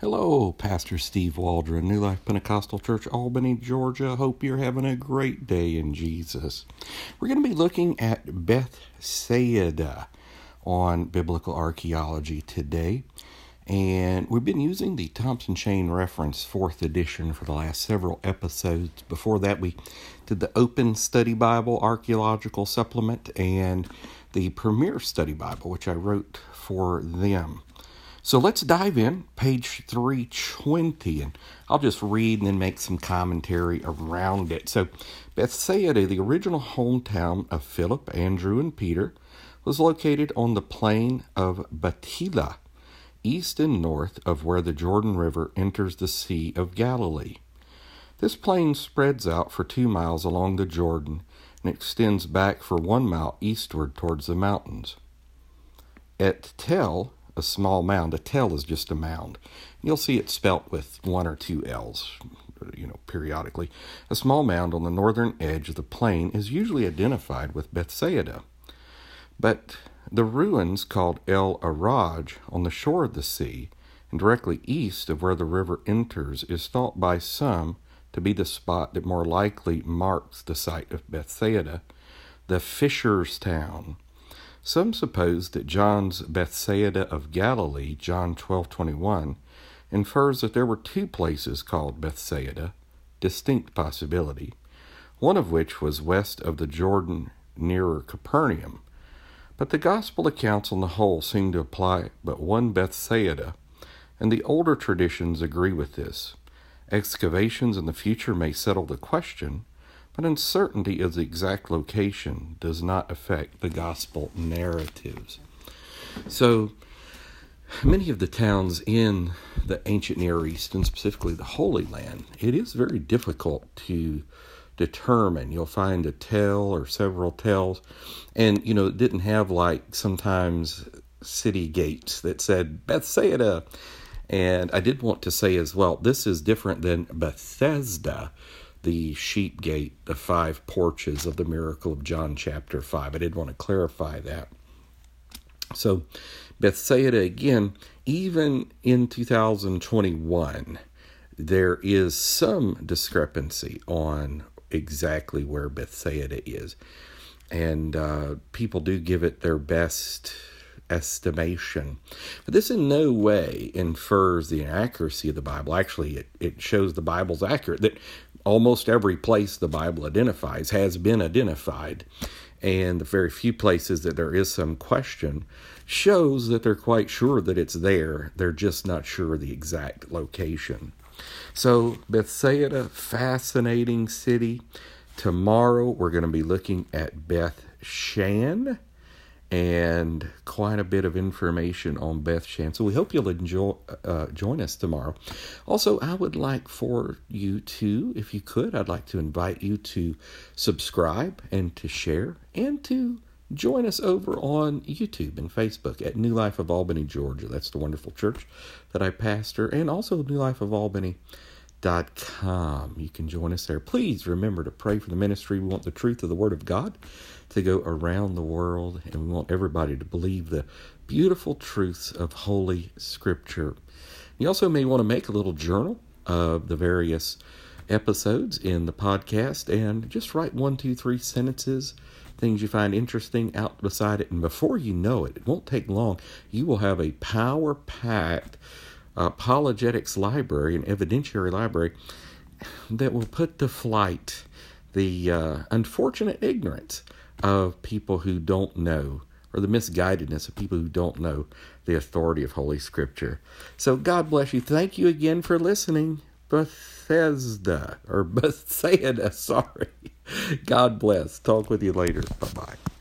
Hello, Pastor Steve Waldron, New Life Pentecostal Church, Albany, Georgia. Hope you're having a great day in Jesus. We're going to be looking at Bethsaida on biblical archaeology today. And we've been using the Thompson Chain Reference, fourth edition, for the last several episodes. Before that, we did the Open Study Bible Archaeological Supplement and the Premier Study Bible, which I wrote for them. So let's dive in, page 320, and I'll just read and then make some commentary around it. So, Bethsaida, the original hometown of Philip, Andrew, and Peter, was located on the plain of Batila, east and north of where the Jordan River enters the Sea of Galilee. This plain spreads out for two miles along the Jordan and extends back for one mile eastward towards the mountains. At Tel, a small mound. A tell is just a mound. You'll see it spelt with one or two L's, you know, periodically. A small mound on the northern edge of the plain is usually identified with Bethsaida. But the ruins called El Araj on the shore of the sea and directly east of where the river enters is thought by some to be the spot that more likely marks the site of Bethsaida, the fisher's town some suppose that John's Bethsaida of Galilee, John 12:21, infers that there were two places called Bethsaida, distinct possibility, one of which was west of the Jordan nearer Capernaum. But the gospel accounts on the whole seem to apply but one Bethsaida, and the older traditions agree with this. Excavations in the future may settle the question, but uncertainty of the exact location does not affect the gospel narratives. So, many of the towns in the ancient Near East, and specifically the Holy Land, it is very difficult to determine. You'll find a tell or several tells, and you know, it didn't have like sometimes city gates that said Bethsaida. And I did want to say as well, this is different than Bethesda, the sheep gate, the five porches of the miracle of John chapter 5. I did want to clarify that. So, Bethsaida, again, even in 2021, there is some discrepancy on exactly where Bethsaida is. And uh, people do give it their best estimation. But this in no way infers the inaccuracy of the Bible. Actually, it, it shows the Bible's accurate, that almost every place the Bible identifies has been identified. And the very few places that there is some question shows that they're quite sure that it's there. They're just not sure the exact location. So, Bethsaida, fascinating city. Tomorrow we're going to be looking at Beth Shan and quite a bit of information on Beth Shan. So we hope you'll enjoy uh, join us tomorrow. Also, I would like for you to, if you could, I'd like to invite you to subscribe and to share and to join us over on YouTube and Facebook at New Life of Albany, Georgia. That's the wonderful church that I pastor, and also New Life of Albany com. You can join us there. Please remember to pray for the ministry. We want the truth of the Word of God to go around the world, and we want everybody to believe the beautiful truths of Holy Scripture. You also may want to make a little journal of the various episodes in the podcast and just write one, two, three sentences, things you find interesting out beside it. And before you know it, it won't take long, you will have a power packed apologetics library, an evidentiary library, that will put to flight the uh, unfortunate ignorance of people who don't know, or the misguidedness of people who don't know the authority of Holy Scripture. So God bless you. Thank you again for listening. Bethesda, or Bethsaida, sorry. God bless. Talk with you later. Bye bye.